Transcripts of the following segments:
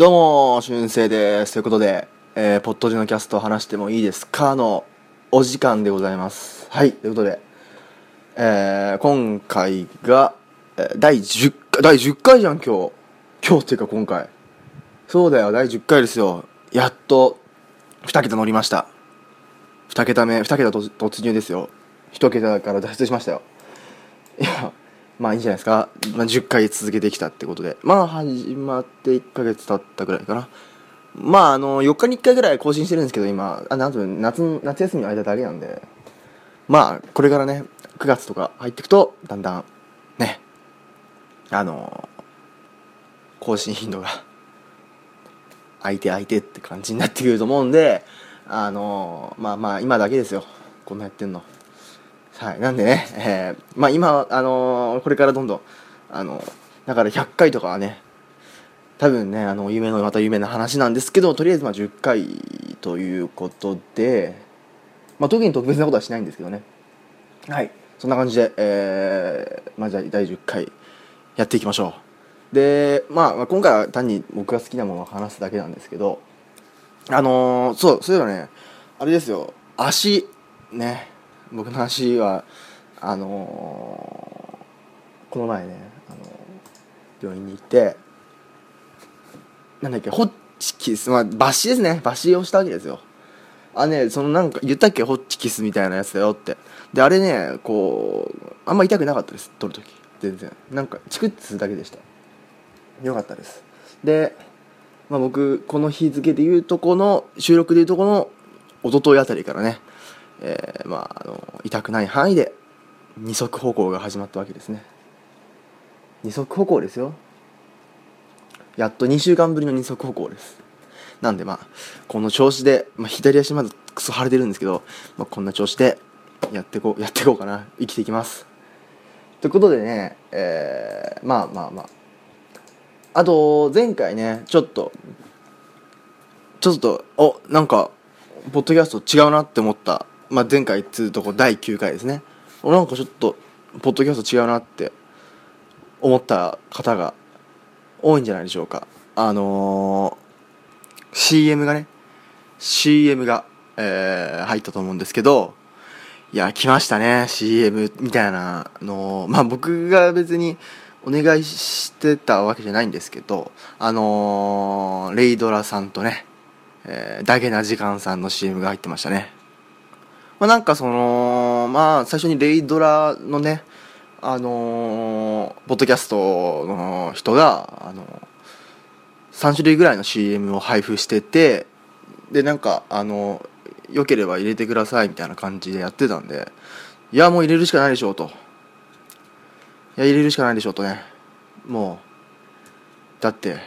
どうも、しゅんせいです。ということで、えー、ポッドジのキャスト話してもいいですかのお時間でございます。はい、ということで、えー、今回が、第10回、第10回じゃん、今日。今日っていうか今回。そうだよ、第10回ですよ。やっと、2桁乗りました。2桁目、2桁突入ですよ。1桁から脱出しましたよ。いや、まあいいんじゃないですか。まあ、10回続けてきたってことで。まあ始まって1ヶ月経ったぐらいかな。まああの、4日に1回ぐらい更新してるんですけど、今、あ、なんと夏、夏休みの間だけなんで、まあこれからね、9月とか入っていくと、だんだん、ね、あの、更新頻度が、相手相手って感じになってくると思うんで、あの、まあまあ今だけですよ。こんなやってんの。はい、なんでね、えーまあ今、あのーこれからどんどん、あのだから100回とかはね、多分ね、あの、夢の、また夢の話なんですけど、とりあえずまあ10回ということで、まあ特に特別なことはしないんですけどね。はい、そんな感じで、えーまあじゃあ第10回やっていきましょう。で、まあ、まあ今回は単に僕が好きなものを話すだけなんですけど、あのーそう、そういうのね、あれですよ、足、ね、僕の足は、あのーこの前ね、あのー病院に行って、なんだっけ、ホッチキス、まあ、抜歯ですね、抜歯をしたわけですよ。あね、そのなんか言ったっけ、ホッチキスみたいなやつだよって。で、あれね、こう、あんま痛くなかったです、取るとき。全然。なんか、チクッとするだけでした。よかったです。で、まあ、僕、この日付で言うとこの、収録で言うとこの、一昨日あたりからね、えーまあ、あの痛くない範囲で二足歩行が始まったわけですね。二足歩行ですよ。やっと2週間ぶりの二足歩行です。なんでまあこの調子で、まあ、左足まだクソ腫れてるんですけど、まあ、こんな調子でやってこうやっていこうかな。生きていきます。ということでねえーまあまあまああと前回ねちょっとちょっとおなんかポッドキャスト違うなって思った、まあ、前回っつうとこ第9回ですね。なんかちょっとポッドキャスト違うなって思った方が多いんじゃないでしょうか。あのー CM がね CM が、えー入ったと思うんですけどいや来ましたね CM みたいなの。をまあ僕が別にお願いしてたわけじゃないんですけどあのーレイドラさんとねえー、ダゲな時間さんの CM が入ってましたね。まあ、なんかその、まあ、最初にレイドラのね、あのーポッドキャストの人が、あの3種類ぐらいの CM を配布してて、で、なんか、あの良ければ入れてくださいみたいな感じでやってたんで、いや、もう入れるしかないでしょうと。いや、入れるしかないでしょうとね。もう、だって、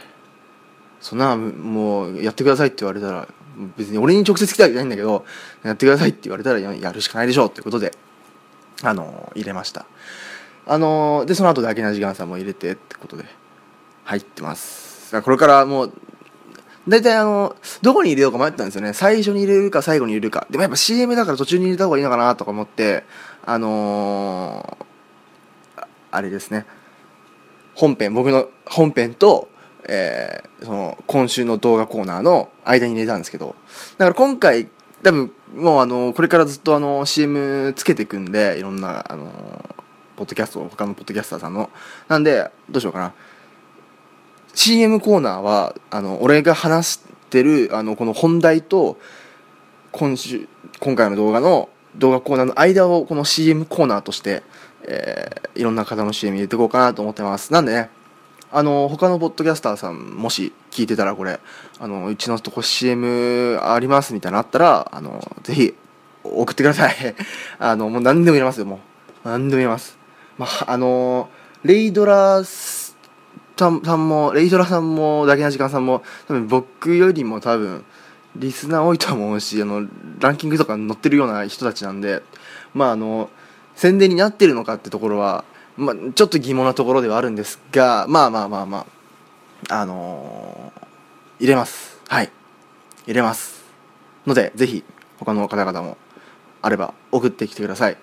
そんなもうやってくださいって言われたら別に俺に直接来たわけないんだけどやってくださいって言われたらやるしかないでしょうっていうことであの入れました。あのでその後だけな時間さんも入れてってことで入ってます。これからもう大体あのどこに入れようか迷ったんですよね。最初に入れるか最後に入れるか。でもやっぱ CM だから途中に入れた方がいいのかなとか思ってあのーあれですね。本編僕の本編とえーその今週の動画コーナーの間に入れたんですけどだから今回多分もうあのこれからずっとあの CM つけていくんでいろんなあのポッドキャスト他のポッドキャスターさんの。なんでどうしようかな。CM コーナーはあの俺が話してるあのこの本題と今週今回の動画の動画コーナーの間をこの CM コーナーとして、えーいろんな方の CM 入れていこうかなと思ってます。なんでねあの他のポッドキャスターさんもし聞いてたらこれあのうちのとこ CM ありますみたいなのあったらあのぜひ送ってください。あのもう何でも入れますよもう。何でも入れます。まああのレイドラさんもレイドラさんもだけな時間さんも多分僕よりも多分リスナー多いと思うしあのランキングとか載ってるような人たちなんでまああの宣伝になってるのかってところは、まあ、ちょっと疑問なところではあるんですがまあまあまあまああのー入れます。はい。入れます。のでぜひ他の方々もあれば送ってきてください。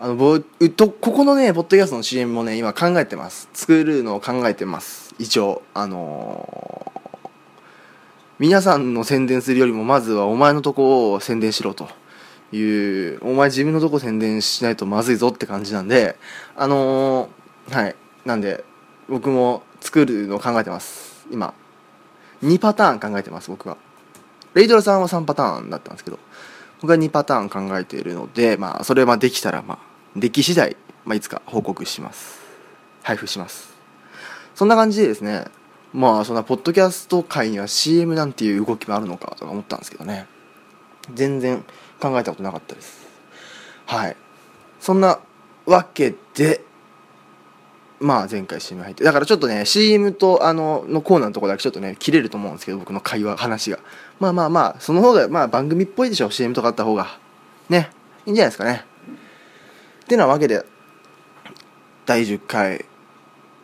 あの僕とここのねポッドキャストの CM もね今考えてます。作るのを考えてます。一応。あのー皆さんの宣伝するよりもまずはお前のとこを宣伝しろと。いうお前自分のとこ宣伝しないとまずいぞって感じなんであのー、はい。なんで僕も作るのを考えてます。今。2パターン考えてます僕は。レイドラさんは3パターンだったんですけど。僕は2パターン考えているのでまあそれはできたらまあでき次第、まあ、いつか報告します。配布します。そんな感じでですねまあそんなポッドキャスト界には CM なんていう動きもあるのかとか思ったんですけどね。全然考えたことなかったです。はい。そんなわけでまあ前回 CM 入ってだからちょっとね CM とあののコーナーのとこだけちょっとね切れると思うんですけど僕の会話話が。まあまあまあその方がまあ番組っぽいでしょ CM とかあった方が。ね。いいんじゃないですかね。ってなわけで第10回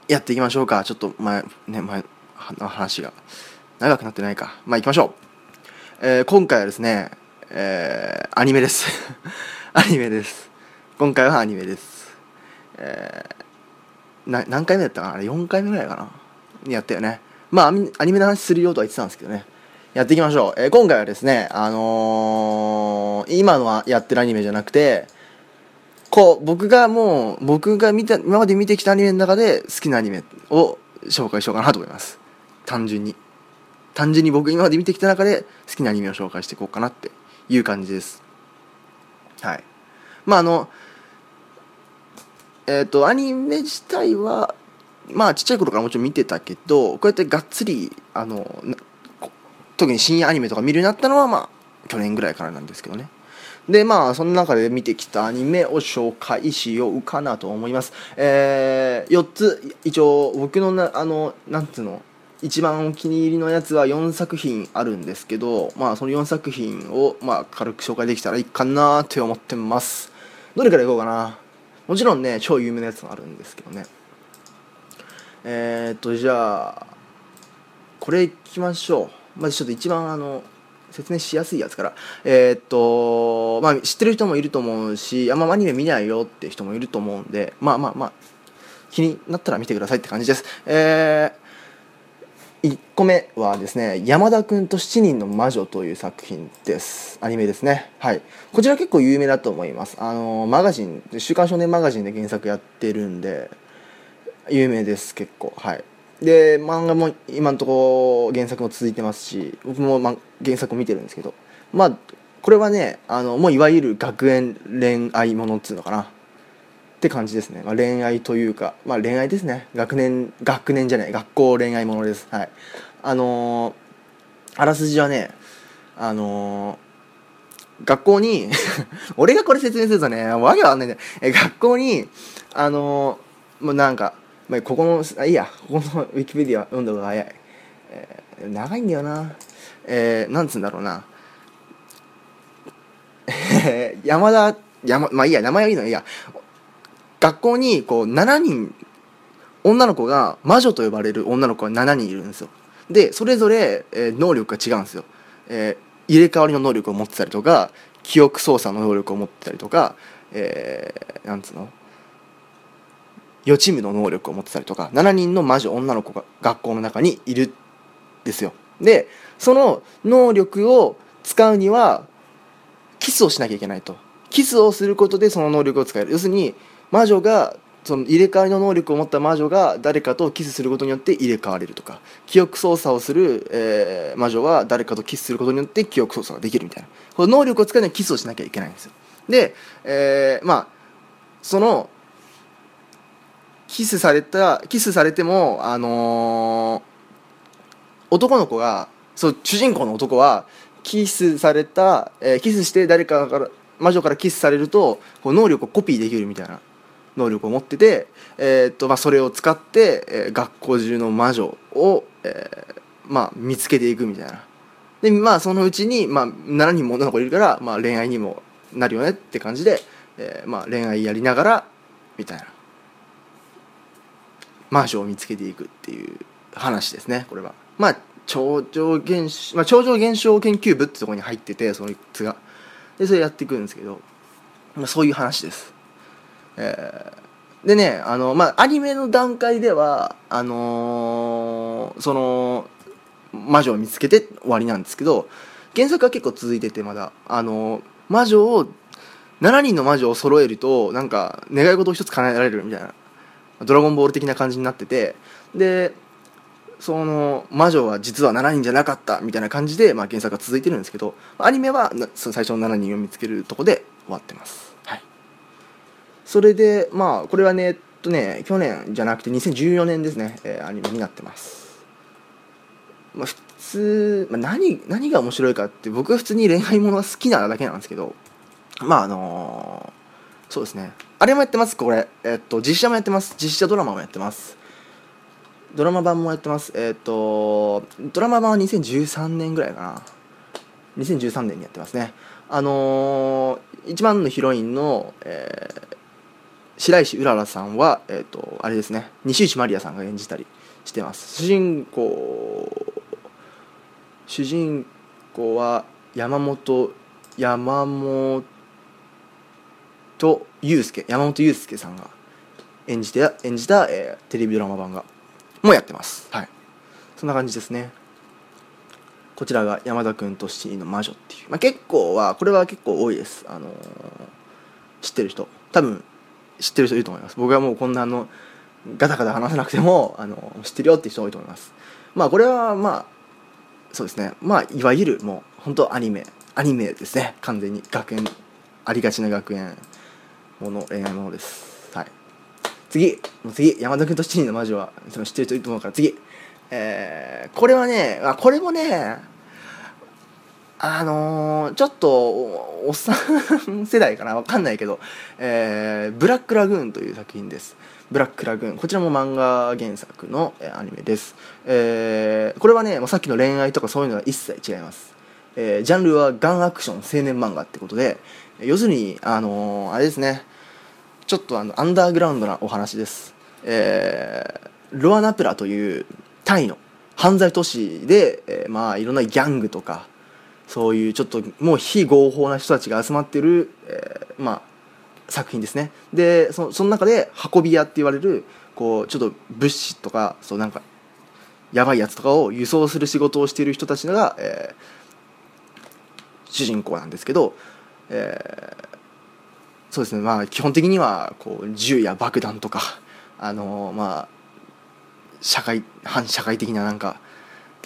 やっていきましょうか。ちょっと前ね前の話が長くなってないか。まあ行きましょう、えー、今回はですねえー、アニメです。アニメです。今回はアニメです。えー何回目だったかな？あれ4回目ぐらいかな？やったよね。まあアニメの話するよとは言ってたんですけどね。やっていきましょう、えー、今回はですねあのー、今のはやってるアニメじゃなくてこう僕がもう僕が見た今まで見てきたアニメの中で好きなアニメを紹介しようかなと思います。単純に。単純に僕今まで見てきた中で好きなアニメを紹介していこうかなって。いう感じです。はい。まああのえっ、ー、とアニメ自体はまあちっちゃい頃からもちろん見てたけどこうやってがっつりあの特に深夜アニメとか見るようになったのはまあ去年ぐらいからなんですけどね。でまあその中で見てきたアニメを紹介しようかなと思います。えー、4つ一応僕のなあのなんつうの？一番お気に入りのやつは4作品あるんですけどまあその4作品をまあ軽く紹介できたらいいかなって思ってます。どれからいこうかな。もちろんね超有名なやつもあるんですけどね。えー、っとじゃあこれいきましょう。まずちょっと一番あの説明しやすいやつから。えー、っとまあ知ってる人もいると思うしあんまアニメ見ないよって人もいると思うんでまあまあまあ気になったら見てくださいって感じです。えー1個目はですね山田君と7人の魔女という作品です。アニメですね。はい。こちら結構有名だと思います。あのマガジン「週刊少年マガジン」で原作やってるんで有名です結構。はい。で漫画も今のとこ原作も続いてますし僕も、ま、原作を見てるんですけど。まあこれはねあのもういわゆる学園恋愛ものっつうのかな。って感じですね、まあ、恋愛というか、まあ、恋愛ですね。学年学年じゃない学校恋愛ものです。はい。あのー、あらすじはねあのー、学校に 俺がこれ説明するとねわけわかんないんだえ学校にあのー、もうなんか、まあ、ここのあいいやここのウィキペディア読んだ方が早い、えー、長いんだよな。えー、なんつうんだろうな。え 山田山まあいいや名前はいいのいいや。学校にこう7人女の子が魔女と呼ばれる女の子が7人いるんですよ。でそれぞれ、えー、能力が違うんですよ、えー、入れ替わりの能力を持ってたりとか記憶操作の能力を持ってたりとか、えー、なんつうの？予知夢の能力を持ってたりとか7人の魔女女の子が学校の中にいるんですよ。でその能力を使うにはキスをしなきゃいけないと。キスをすることでその能力を使える。要するに魔女がその入れ替わりの能力を持った魔女が誰かとキスすることによって入れ替われるとか。記憶操作をする、えー、魔女は誰かとキスすることによって記憶操作ができるみたいな。この能力を使うにはキスをしなきゃいけないんですよ。で、えー、まあそのキスされたキスされてもあのー、男の子がそう主人公の男はキスされた、えー、キスして誰かから魔女からキスされるとこう能力をコピーできるみたいな。能力を持ってて、えー、っとまあ、それを使って、えー、学校中の魔女を、えー、まあ、見つけていくみたいな。でまあそのうちに、まあ、7人も女の子いるから、まあ、恋愛にもなるよねって感じで、えまあ、恋愛やりながらみたいな。魔女を見つけていくっていう話ですねこれは。まあ超常現象、まあ、超常現象研究部ってところに入っててその3つが。でそれやっていくんですけど、まあ、そういう話です。えー、でねあのまあアニメの段階ではあのー、その魔女を見つけて終わりなんですけど原作は結構続いててまだ。あの魔女を7人の魔女を揃えるとなんか願い事を一つ叶えられるみたいなドラゴンボール的な感じになっててでその魔女は実は7人じゃなかったみたいな感じで、まあ、原作が続いてるんですけどアニメは最初の7人を見つけるとこで終わってます。それでまあこれはねえっとね去年じゃなくて2014年ですね、えー、アニメになってます。まあ普通、まあ、何何が面白いかって僕は普通に恋愛ものが好きなだけなんですけどまああのー、そうですね。あれもやってますこれ。えっと実写もやってます。実写ドラマもやってます。ドラマ版もやってます。えっ、とドラマ版は2013年ぐらいかな。2013年にやってますね。あのー、一番のヒロインの、えー、白石うららさんは、えーと、あれですね西内まりやさんが演じたりしてます。主人公主人公は山本山本祐介山本祐介さんが演じて演じた、えー、テレビドラマ版がもやってます。はい。そんな感じですね。こちらが山田君と七人の魔女っていう、まあ、結構はこれは結構多いです。あのー、知ってる人。多分知ってる人いると思います。僕はもうこんなあのガタガタ話さなくてもあの知ってるよって人多いと思います。まあこれはまあそうですね。まあいわゆるもう本当アニメ。アニメですね。完全に。学園。ありがちな学園。もの恋愛ものです。次。もう次。山田君と七人の魔女は知ってる人いると思うから次。えー、これはねあこれもねあのー、ちょっとおっさん世代かな？わかんないけど、えー、ブラックラグーンという作品です。ブラックラグーン。こちらも漫画原作の、えー、アニメです、えー、これはねもうさっきの恋愛とかそういうのは一切違います、えー、ジャンルはガンアクション青年漫画ってことで要するにあのー、あれですね。ちょっとあのアンダーグラウンドなお話です、えー、ロアナプラというタイの犯罪都市で、えー、まあいろんなギャングとかそういうちょっともう非合法な人たちが集まってる、えー、まあ作品ですね。でそその中で運び屋って言われるこうちょっと物資とかそうなんかやばいやつとかを輸送する仕事をしている人たちが、えー、主人公なんですけど、えー、そうですね。まあ基本的にはこう銃や爆弾とかあのまあ社会反社会的ななんか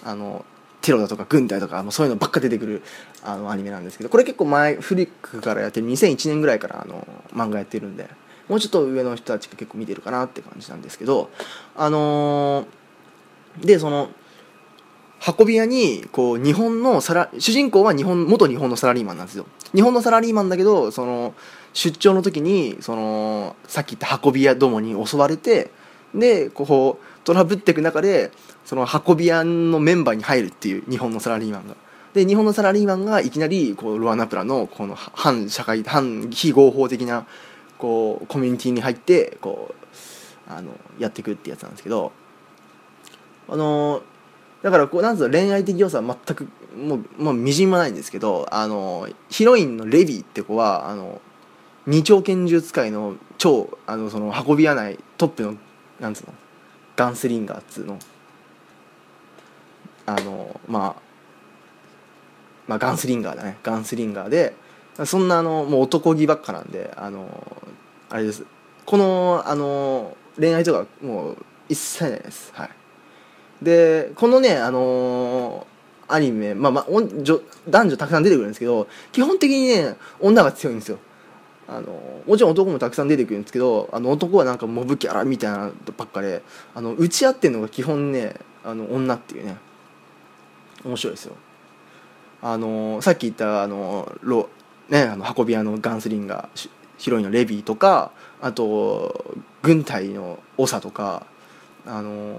あのテロだとか軍隊とかもうそういうのばっか出てくるあのアニメなんですけどこれ結構前古くからやってる2001年ぐらいからあの漫画やってるんでもうちょっと上の人たちが結構見てるかなって感じなんですけどあのー、でその運び屋にこう日本のサラ主人公は日本元日本のサラリーマンなんですよ。日本のサラリーマンだけどその出張の時にそのさっき言った運び屋どもに襲われてでこうトラブっていく中でその運び屋のメンバーに入るっていう日本のサラリーマンが。で日本のサラリーマンがいきなりこうロアナプラのこの反社会反非合法的なこうコミュニティに入ってこうあのやっていくってやつなんですけどあのだからこうなんつうの恋愛的要素は全くもうもうみじんもないんですけどあのヒロインのレビーって子はあの二丁拳銃使いの超あのその運び屋内トップのなんつうのガンスリンガーっつうの。あのまあまあガンスリンガーだね。ガンスリンガーでそんなあのもう男気ばっかなんであのあれです。このあの恋愛とかもう一切ないです。はい。でこのねあの、アニメまあまあ男女たくさん出てくるんですけど基本的にね女が強いんですよ。あのもちろん男もたくさん出てくるんですけどあの男はなんかモブキャラみたいなばっかであの打ち合ってるのが基本ねあの女っていうね。面白いですよ。あのさっき言ったあのロ、ね、あの運び屋のガンスリンガーヒロインのレビーとかあと軍隊の長とかあの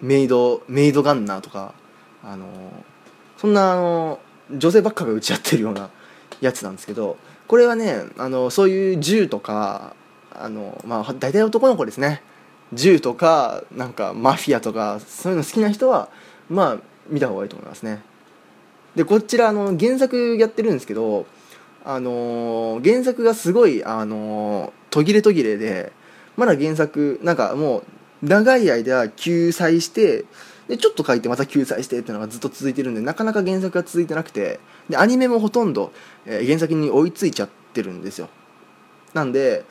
メイドメイドガンナーとかあのそんなあの女性ばっかが打ち合ってるようなやつなんですけどこれはねあのそういう銃とかあの、まあ、大体男の子ですね。銃とかなんかマフィアとかそういうの好きな人はまあ見た方がいいと思いますね。でこちらあの原作やってるんですけどあの原作がすごいあの途切れ途切れでまだ原作なんかもう長い間救済してでちょっと書いてまた救済してっていうのがずっと続いてるんでなかなか原作が続いてなくてでアニメもほとんど、えー原作に追いついちゃってるんですよ。なんで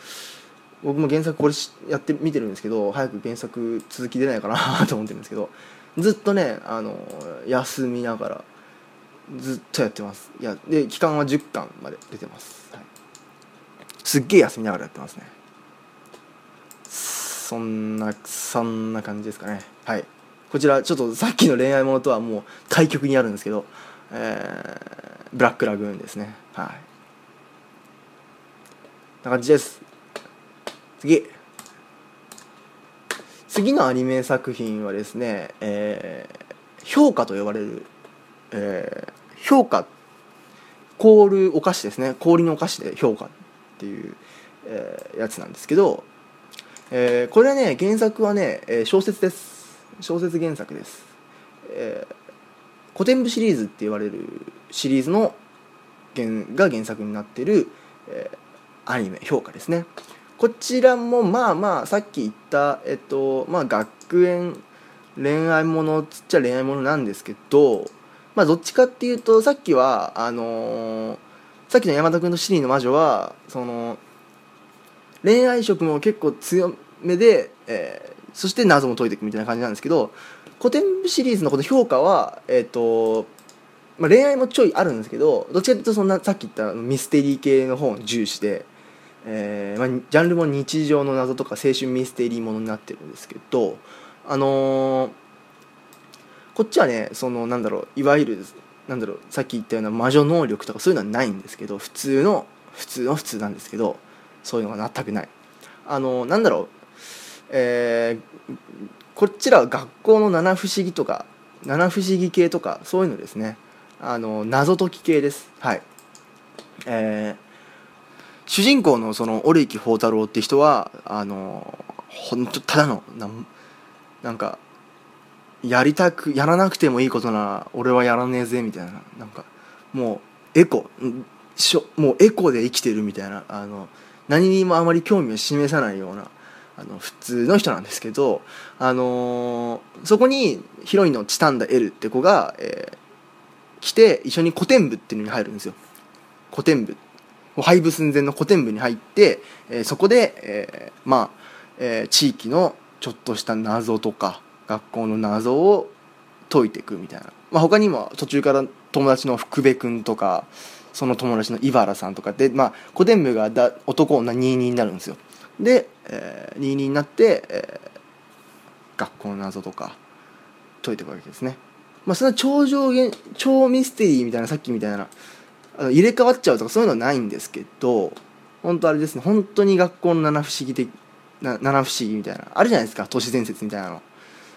僕も原作これしやって見てるんですけど早く原作続き出ないかな と思ってるんですけどずっとねあの休みながらずっとやってます。いやで期間は10巻まで出てます、はい、すっげえ休みながらやってますね。そんなそんな感じですかね。はい。こちらちょっとさっきの恋愛ものとはもう対極にあるんですけど、えーブラックラグーンですね。はい。な感じです。次。次のアニメ作品はですね、えー評価と呼ばれる、えー評価。凍るお菓子ですね。氷のお菓子で評価っていう、えーやつなんですけど、えーこれはね原作はね、小説です。小説原作です、えー古典部シリーズって言われるシリーズの原が原作になってる、えーアニメ評価ですね。こちらもまあまあさっき言ったえっとまあ学園恋愛ものつっちゃ恋愛ものなんですけどまあどっちかっていうとさっきはあのーさっきの山田君とシリーの魔女はその恋愛色も結構強めで、えーそして謎も解いていくみたいな感じなんですけど古典部シリーズのこの評価はえっ、とまあ、恋愛もちょいあるんですけどどっちかというとそんなさっき言ったミステリー系の方を重視で、えーまあ、ジャンルも日常の謎とか青春ミステリーものになってるんですけどあのーこっちはねそのなんだろういわゆるなんだろうさっき言ったような魔女能力とかそういうのはないんですけど普通の普通の普通なんですけどそういうのが全くない。あのなんだろうえーこっちらは学校の七不思議とか七不思議系とかそういうのですね。あの謎解き系です。はい。えー主人公のその折木宝太郎って人はあの本当ただのなんなんかやりたくやらなくてもいいことなら俺はやらねえぜみたいななんかもうエコしょもうエコで生きてるみたいなあの何にもあまり興味を示さないようなあの普通の人なんですけど、あのーそこにヒロインのチタンダ・エルって子が、えー来て一緒に古典部っていうのに入るんですよ。古典部。廃部寸前の古典部に入って、えーそこで、えーまあ、えー地域のちょっとした謎とか学校の謎を解いていくみたいな、まあ、他にも途中から友達の福部君とかその友達の井原さんとかで、まあ、古典部がだ男女22になるんですよ。で、えー、22になって、えー学校の謎とか解いていくわけですね。まあそんな超上限超ミステリーみたいなさっきみたいなあの入れ替わっちゃうとかそういうのはないんですけど本当あれですね本当に学校の七不思議的な七不思議みたいなあるじゃないですか都市伝説みたいなの。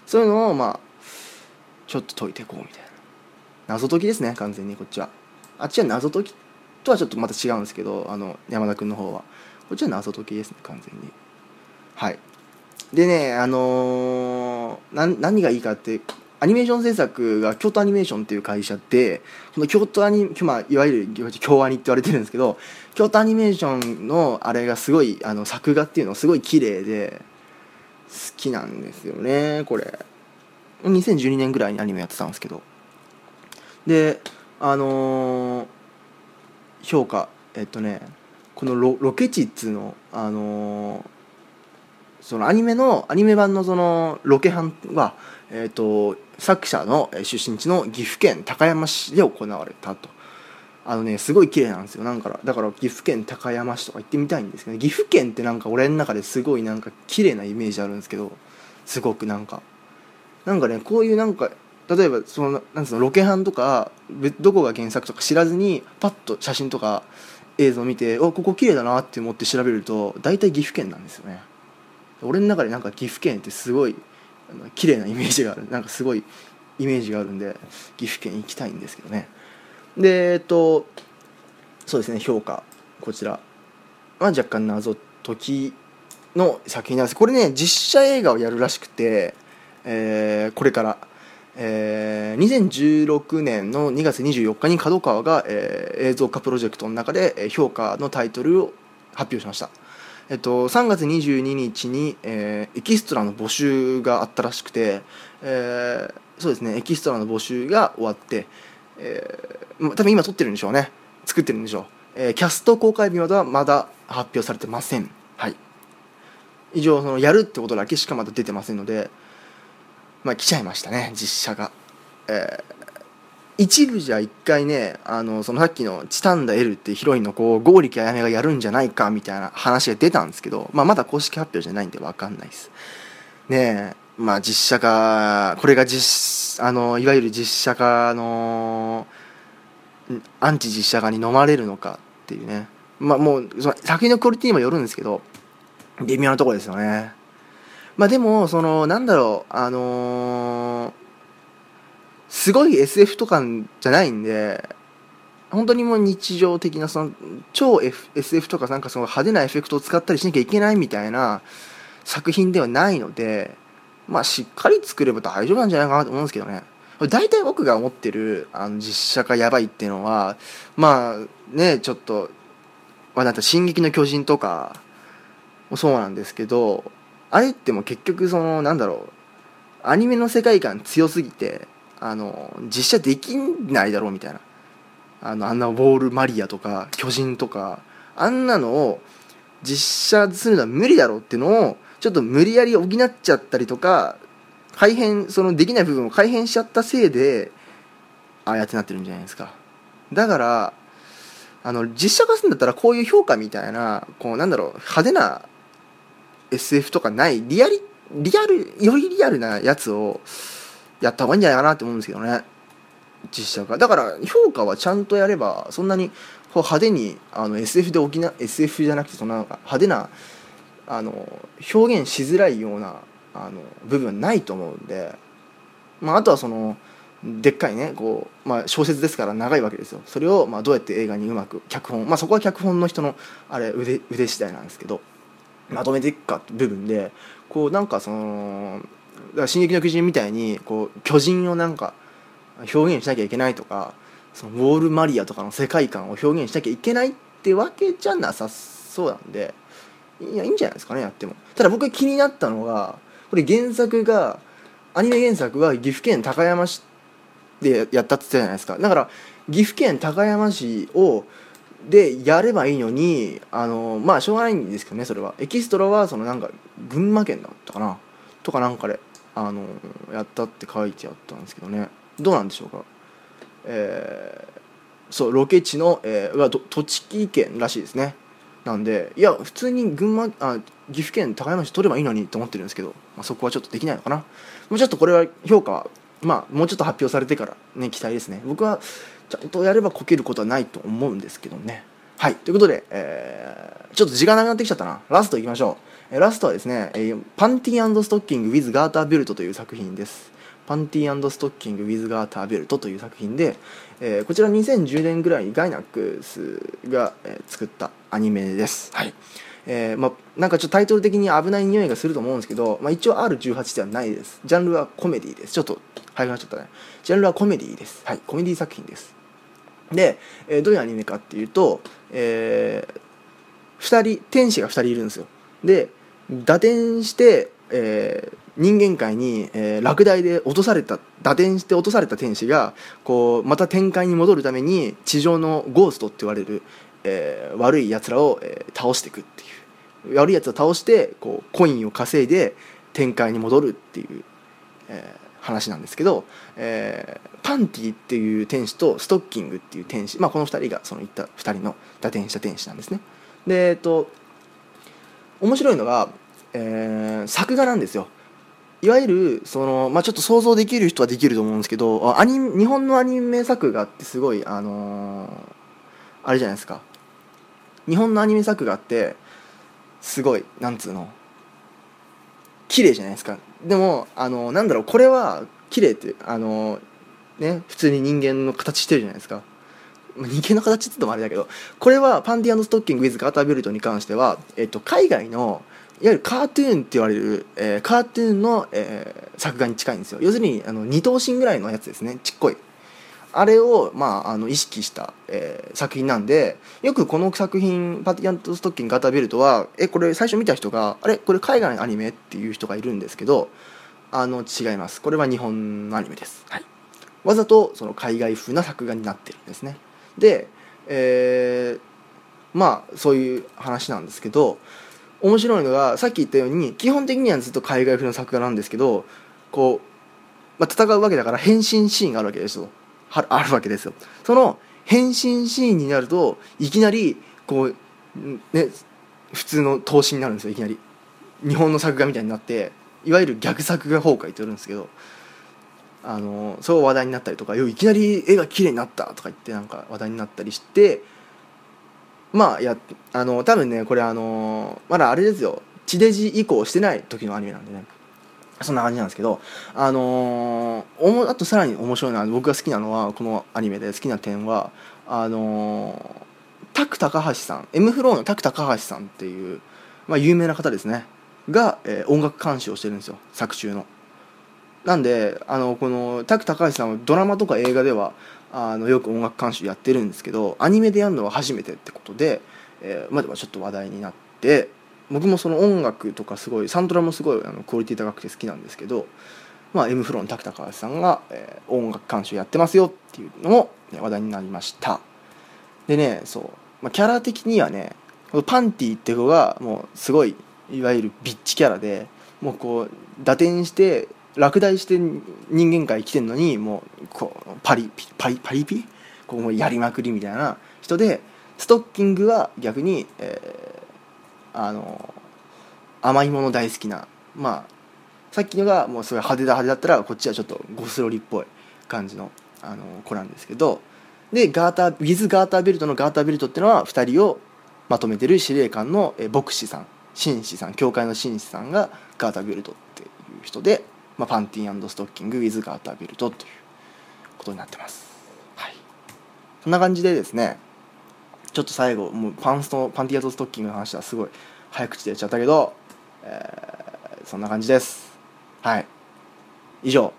そういうのをまあちょっと解いていこうみたいな。謎解きですね完全にこっちは。あっちは謎解きとはちょっとまた違うんですけどあの山田君の方は。こっちは謎解きですね完全に。はい。でねあのーな何がいいかってアニメーション制作が京都アニメーションっていう会社でこの京都アニ、まあ、いわゆる京アニって言われてるんですけど京都アニメーションのあれがすごいあの作画っていうのすごい綺麗で好きなんですよねこれ。2012年ぐらいにアニメやってたんですけど。であのー評価。えっとねこのロロケ地っつうのあのーそのアニメのアニメ版のそのロケハンは、えー、と作者の出身地の岐阜県高山市で行われたと。あのねすごい綺麗なんですよ。なんかだから岐阜県高山市とか行ってみたいんですけど、岐阜県ってなんか俺の中ですごいなんか綺麗なイメージあるんですけどすごくなんか。なんかねこういうなんか例えばそのなんつうのロケハンとかどこが原作とか知らずにパッと写真とか映像を見ておここ綺麗だなって思って調べると大体岐阜県なんですよね。俺の中でなんか岐阜県ってすごいあの綺麗なイメージがある。なんかすごいイメージがあるんで岐阜県行きたいんですけどね。でえっとそうですね評価。こちら。は若干謎解きの作品なんです。これね実写映画をやるらしくて、えーこれから、えー2016年の2月24日に角川が、えー映像化プロジェクトの中で評価のタイトルを発表しました。えっと、3月22日に、えーエキストラの募集があったらしくて、えーそうですねエキストラの募集が終わって、えー、多分今撮ってるんでしょうね。作ってるんでしょう、えーキャスト公開日まではまだ発表されてません。はい。以上そのやるってことだけしかまだ出てませんのでまあ来ちゃいましたね実写が。えー一部じゃ一回ねあのそのさっきのチタンダ L ってヒロインの子を剛力あやめがやるんじゃないかみたいな話が出たんですけど、まあ、まだ公式発表じゃないんで分かんないです。ねえまあ実写化これが実あのいわゆる実写化のアンチ実写化に飲まれるのかっていうね。まあもうその作品のクオリティにもよるんですけど微妙なところですよね。まあでもそのなんだろうあのーすごい SF とかじゃないんで本当にもう日常的なその超、F、SF とかなんかその派手なエフェクトを使ったりしなきゃいけないみたいな作品ではないのでまあしっかり作れば大丈夫なんじゃないかなと思うんですけどね。大体僕が思ってるあの実写化やばいっていうのはまあねちょっとまあなんか「進撃の巨人」とかもそうなんですけどあれっても結局そのなんだろうアニメの世界観強すぎてあの実写できないだろうみたいな。あのあんなウォールマリアとか巨人とかあんなのを実写するのは無理だろうっていうのをちょっと無理やり補っちゃったりとか改変そのできない部分を改変しちゃったせいでああやってなってるんじゃないですか。だからあの実写化するんだったらこういう評価みたいなこうなんだろう派手な SF とかないリアリリアルよりリアルなやつをやった方がいいんじゃないかなって思うんですけどね。実写化。だから評価はちゃんとやればそんなにこう派手にあの SF で沖縄 SF じゃなくてそんな派手なあの表現しづらいようなあの部分ないと思うんで、まあ、あとはそのでっかいねこう、まあ、小説ですから長いわけですよ。それをまあどうやって映画にうまく脚本、まあ、そこは脚本の人のあれ腕腕次第なんですけど。まとめていくかって部分でこうなんかそのだから「進撃の巨人」みたいにこう巨人をなんか表現しなきゃいけないとかそのウォール・マリアとかの世界観を表現しなきゃいけないってわけじゃなさそうなんでいやいいんじゃないですかねやっても。ただ僕が気になったのがこれ原作がアニメ原作が岐阜県高山市でやったって言ったじゃないですか。だから岐阜県高山市をでやればいいのにあのまあしょうがないんですけどねそれは。エキストラはそのなんか群馬県だったかな？とかなんかであのやったって書いてあったんですけどね。どうなんでしょうか？えーそうロケ地の、えー、は栃木県らしいですね。なんでいや普通に群馬あ岐阜県高山市取ればいいのにと思ってるんですけど、まあ、そこはちょっとできないのかな？もうちょっとこれは評価はまあもうちょっと発表されてからね期待ですね。僕はちゃんとやればこけることはないと思うんですけどね。はい。ということで、えーちょっと時間なくなってきちゃったな。ラストいきましょう、えーラストはですね、えーパンティーストッキング with ガーターベルトという作品です。パンティーストッキング with ガーターベルトという作品で、えーこちら2010年ぐらいにガイナックスが、えー作ったアニメです。はい。えーまあ、なんかちょっとタイトル的に危ない匂いがすると思うんですけど、まあ、一応 R18 ではないです。ジャンルはコメディです。ちょっと早くなっちゃったね。ジャンルはコメディです。はい。コメディ作品ですで、えーどういうアニメかっていうと、え2人天使が2人いるんですよ。で打点して、えー人間界に、えー落第で落とされた打点して落とされた天使がこうまた天界に戻るために地上のゴーストって言われる、えー悪いやつらを、えー倒していくっていう。悪いやつを倒してこうコインを稼いで天界に戻るっていう、えー話なんですけど、えーパンティっていう天使とストッキングっていう天使、まあ、この2人がその言った2人の打点した天使なんですね。でえっと面白いのが、えー作画なんですよ。いわゆるその、まあ、ちょっと想像できる人はできると思うんですけどアニ日本のアニメ作画ってすごいあのーあれじゃないですか。日本のアニメ作画ってすごいなんつうの綺麗じゃないですか。でもあのなんだろうこれは綺麗ってあのね普通に人間の形してるじゃないですか。人間の形って言ってもあれだけどこれはパンディアンドストッキングウィズガータービルトに関しては、えっと、海外のいわゆるカートゥーンって言われる、えーカートゥーンの、えー作画に近いんですよ。要するにあの二等身ぐらいのやつですね。ちっこい。あれを、まあ、あの意識した、えー作品なんでよくこの作品「パティアント・ストッキング・ガタベルトは」えこれ最初見た人が「あれこれ海外のアニメ?」っていう人がいるんですけどあの違います。これは日本のアニメです、はい、わざとその海外風な作画になってるんですね。で、えーまあそういう話なんですけど面白いのがさっき言ったように基本的にはずっと海外風の作画なんですけどこう、まあ、戦うわけだから変身シーンがあるわけですよ。は あるわけですよ。その変身シーンになるといきなりこうね普通の投資になるんですよいきなり。日本の作画みたいになっていわゆる逆作画崩壊って言うんですけどあのそう話題になったりとかいきなり絵が綺麗になったとか言ってなんか話題になったりしてまあやあの多分ねこれあのまだあれですよ。地デジ以降してない時のアニメなんでね。そんな感じなんですけどあのー、あとさらに面白いのは僕が好きなのはこのアニメで好きな点はあのー、タク高橋さん M フローのタク高橋さんっていう、まあ、有名な方ですね。が、えー、音楽監視をしてるんですよ作中の。なんであのこのタク高橋さんはドラマとか映画ではあのよく音楽監修やってるんですけどアニメでやるのは初めてってことで、えー、まあでもちょっと話題になって僕もその音楽とかすごいサントラもすごいあのクオリティ高くて好きなんですけど、まあ、M フローの滝高橋さんが、えー、音楽監修やってますよっていうのも、ね、話題になりました。でねそう、まあ、キャラ的にはねパンティって子がもうすごいいわゆるビッチキャラでもうこう打点して落第して人間界来てんのにもうこうパリピパリパリピ？こうもうやりまくりみたいな人でストッキングは逆に、えー、あの甘いもの大好きなまあさっきのがもうすごい派手だ派手だったらこっちはちょっとゴスロリっぽい感じのあの子なんですけどでガーターウィズ・ガーターベルトのガーターベルトっていうのは2人をまとめてる司令官の、牧師さん紳士さん教会の紳士さんがガーターベルトっていう人でまあ、パンティーストッキングウィズガーターベルトということになってます。はい、そんな感じでですねちょっと最後もうパンストパンティーストッキングの話はすごい早口で言っちゃったけど、えー、そんな感じです。はい以上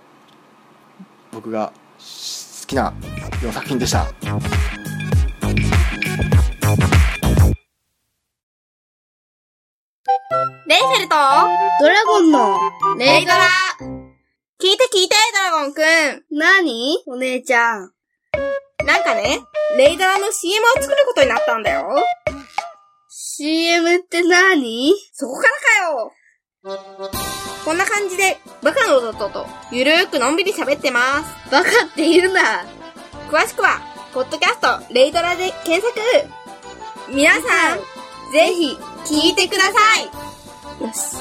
僕が好きな4作品でした。レイフェルと、ドラゴンの、レイドラ聞いて聞いて、ドラゴンくん。なにお姉ちゃん。なんかね、レイドラの CM を作ることになったんだよ。CM って何？そこからかよ。こんな感じで、バカの弟と、ゆるーくのんびり喋ってます。バカって言うな。詳しくは、ポッドキャスト、レイドラで検索。皆さん、ぜひ、聞いてください。よし。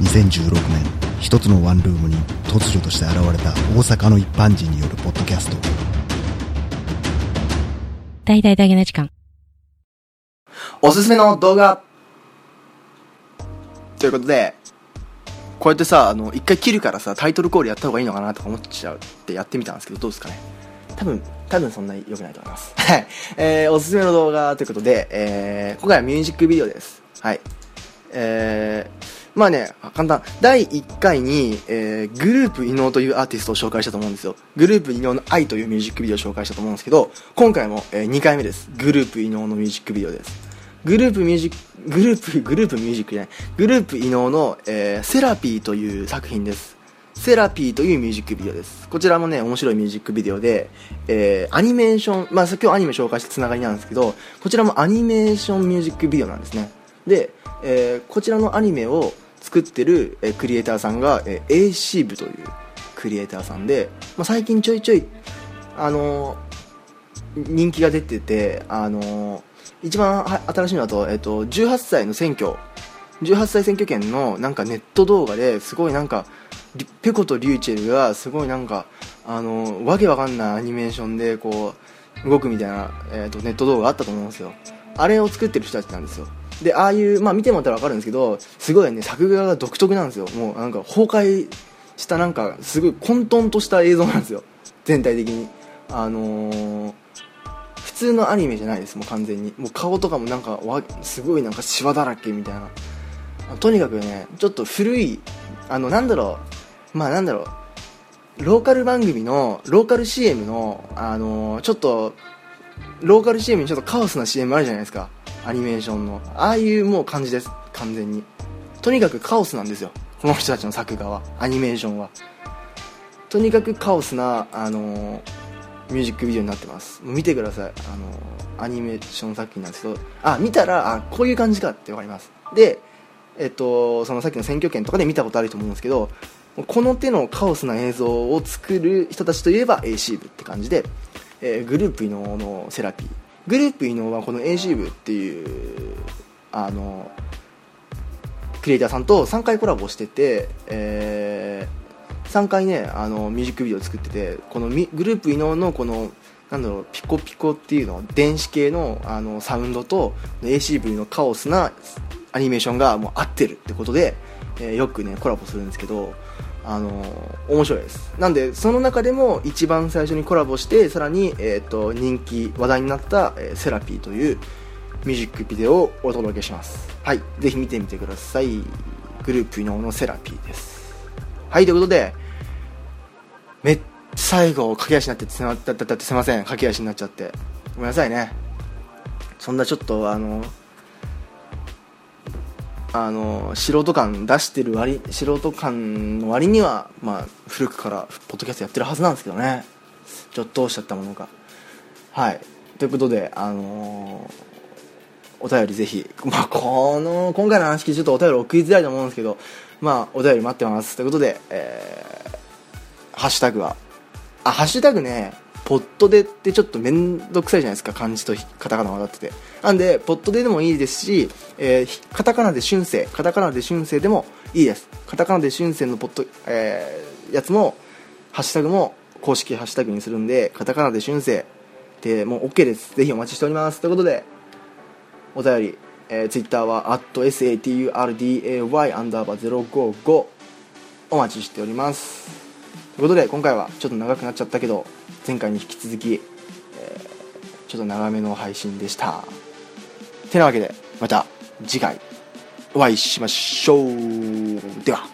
2016年一つのワンルームに突如として現れた大阪の一般人によるポッドキャスト大々だけな時間おすすめの動画ということでこうやってさあの一回切るからさタイトルコールやった方がいいのかなとか思っちゃうってやってみたんですけどどうですかね？多分多分そんなに良くないと思います。はい。えー、おすすめの動画ということで、えー、今回はミュージックビデオです。はい。えー、まあね、簡単。第1回に、えー、グループ伊能というアーティストを紹介したと思うんですよ。グループ伊能の愛というミュージックビデオを紹介したと思うんですけど、今回も、えー、2回目です。グループ伊能のミュージックビデオです。グループミュージック、グループ、グループミュージックじゃない、グループ伊能の、えー、セラピーという作品です。セラピーというミュージックビデオです。こちらもね、面白いミュージックビデオで、えー、アニメーション、まあ、今日アニメ紹介してつながりなんですけど、こちらもアニメーションミュージックビデオなんですね。で、えー、こちらのアニメを作ってる、え、クリエイターさんが、え、AC 部というクリエイターさんで、まあ、最近ちょいちょい、あの、人気が出てて、あの、一番新しいのだと、えっ、と、18歳の選挙、18歳選挙権のなんかネット動画ですごいなんか、ペコとリューチェルがすごいなんかあのわけわかんないアニメーションでこう動くみたいな、えーと、ネット動画あったと思うんですよ。あれを作ってる人たちなんですよ。でああいうまあ見てもらったら分かるんですけどすごいね作画が独特なんですよ。もうなんか崩壊したなんかすごい混沌とした映像なんですよ。全体的に。あのー、普通のアニメじゃないですもう完全に。もう顔とかもなんかわすごいなんかシワだらけみたいな。とにかくねちょっと古いあのなんだろう。まあなんだろう。ローカル番組のローカル CM のあのー、ちょっとローカル CM にちょっとカオスな CM あるじゃないですか。アニメーションの。ああいうもう感じです。完全に。とにかくカオスなんですよ。この人たちの作画は。アニメーションは。とにかくカオスな、あのーミュージックビデオになってます。見てください、あのーアニメーション作品なんですけど。あ見たらあこういう感じかって分かります。でえっとそのさっきの選挙権とかで見たことあると思うんですけどこの手のカオスな映像を作る人たちといえば AC 部って感じで、えーグループ伊能のセラピー。グループ伊能はこの AC 部っていうあのクリエイターさんと3回コラボしてて、え3回ねあのミュージックビデオ作っててこのグループ伊能のこのなんだろうピコピコっていうの電子系のあのサウンドと ACV のカオスなアニメーションがもう合ってるってことで、えーよくねコラボするんですけどあのー面白いです。なんでその中でも一番最初にコラボしてさらに、えー、と人気話題になった、えーセラピーというミュージックビデオをお届けします。はい。ぜひ見てみてください。グループ伊能のセラピーです。はい。ということでめっちゃ最後駆け足になってすまだだだってすいません。駆け足になっちゃって。ごめんなさいね。そんなちょっとあのあの素人感出してる割素人感の割にはまあ古くからポッドキャストやってるはずなんですけどね。ちょっとどうしゃったものか。はい。ということであのお便りぜひ、まあ、この今回の話聞いてちょっとお便り送りづらいと思うんですけどまあお便り待ってます。ということで、えー、ハッシュタグはあハッシュタグねポットでってちょっと面倒くさいじゃないですか。漢字とカタカナが立ってて。なんでポットででもいいですし、えーカタカナで春生カタカナで春生でもいいです。カタカナで春生のポット、えーやつもハッシュタグも公式ハッシュタグにするんでカタカナで春生でもう OK です。ぜひお待ちしております。ということでお便り、えー、ツイッターは @saturday アンダーバー055お待ちしております。ということで今回はちょっと長くなっちゃったけど前回に引き続き、ちょっと長めの配信でした。てなわけでまた次回お会いしましょう。では。